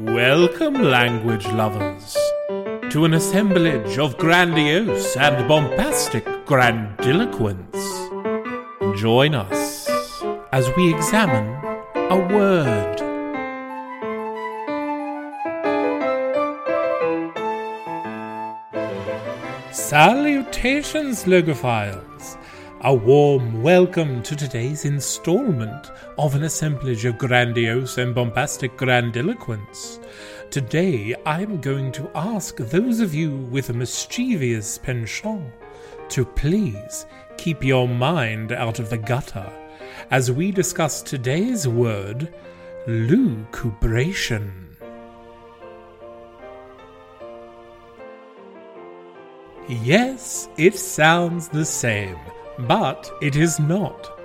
Welcome, language lovers, to an assemblage of grandiose and bombastic grandiloquence. Join us as we examine a word. Salutations, logophiles! A warm welcome to today's installment of an assemblage of grandiose and bombastic grandiloquence. Today I'm going to ask those of you with a mischievous penchant to please keep your mind out of the gutter as we discuss today's word, lucubration. Yes, it sounds the same, but it is not.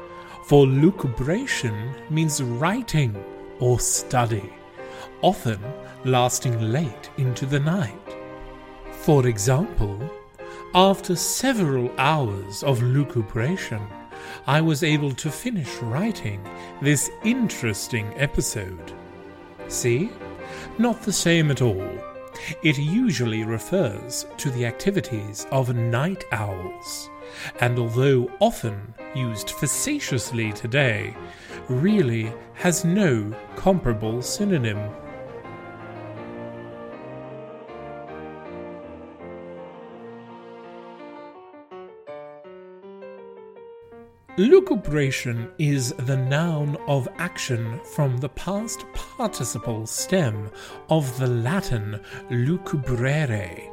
For lucubration means writing or study, often lasting late into the night. For example, after several hours of lucubration, I was able to finish writing this interesting episode. See? Not the same at all. It usually refers to the activities of night owls, and although often used facetiously today, really has no comparable synonym. Lucubration is the noun of action from the past participle stem of the Latin lucubrare,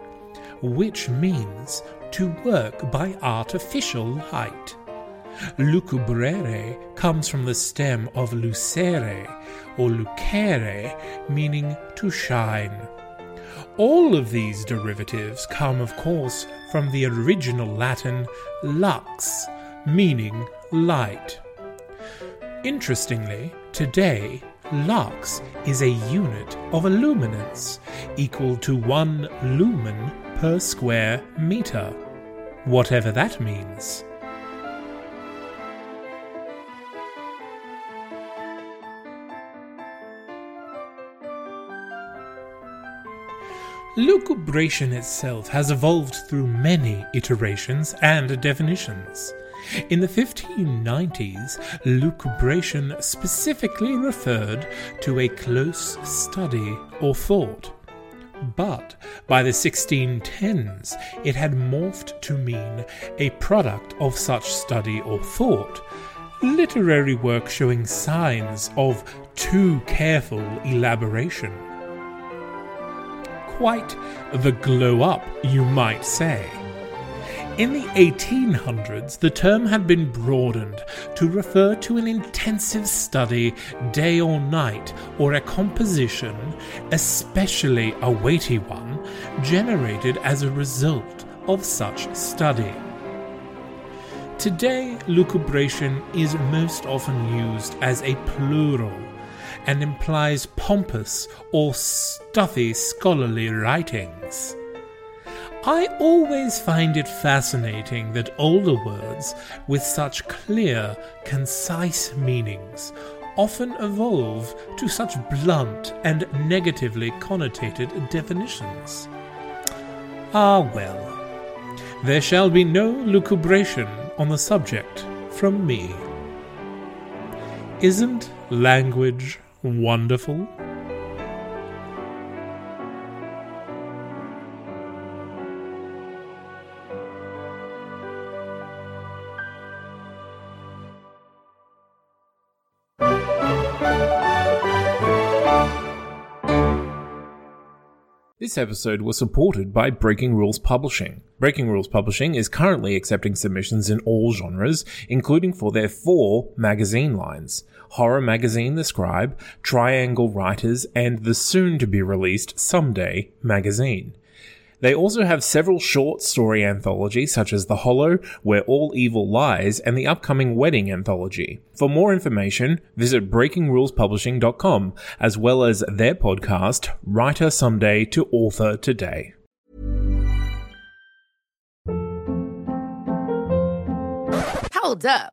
which means to work by artificial light. Lucubrare comes from the stem of lucere or lucere, meaning to shine. All of these derivatives come, of course, from the original Latin lux, meaning light. Interestingly, today, lux is a unit of illuminance equal to one lumen per square meter, whatever that means. Lucubration itself has evolved through many iterations and definitions. In the 1590s, lucubration specifically referred to a close study or thought. But by the 1610s, it had morphed to mean a product of such study or thought, literary work showing signs of too careful elaboration. Quite the glow up, you might say. In the 1800s, the term had been broadened to refer to an intensive study, day or night, or a composition, especially a weighty one, generated as a result of such study. Today, lucubration is most often used as a plural and implies pompous or stuffy scholarly writings. I always find it fascinating that older words with such clear, concise meanings often evolve to such blunt and negatively connotated definitions. Ah, well, there shall be no lucubration on the subject from me. Isn't language wonderful? This episode was supported by Breaking Rules Publishing. Breaking Rules Publishing is currently accepting submissions in all genres, including for their four magazine lines Horror Magazine The Scribe, Triangle Writers, and the soon to be released Someday magazine. They also have several short story anthologies such as The Hollow, Where All Evil Lies, and the upcoming Wedding anthology. For more information, visit breakingrulespublishing.com, as well as their podcast, Writer Someday to Author Today. Hold up.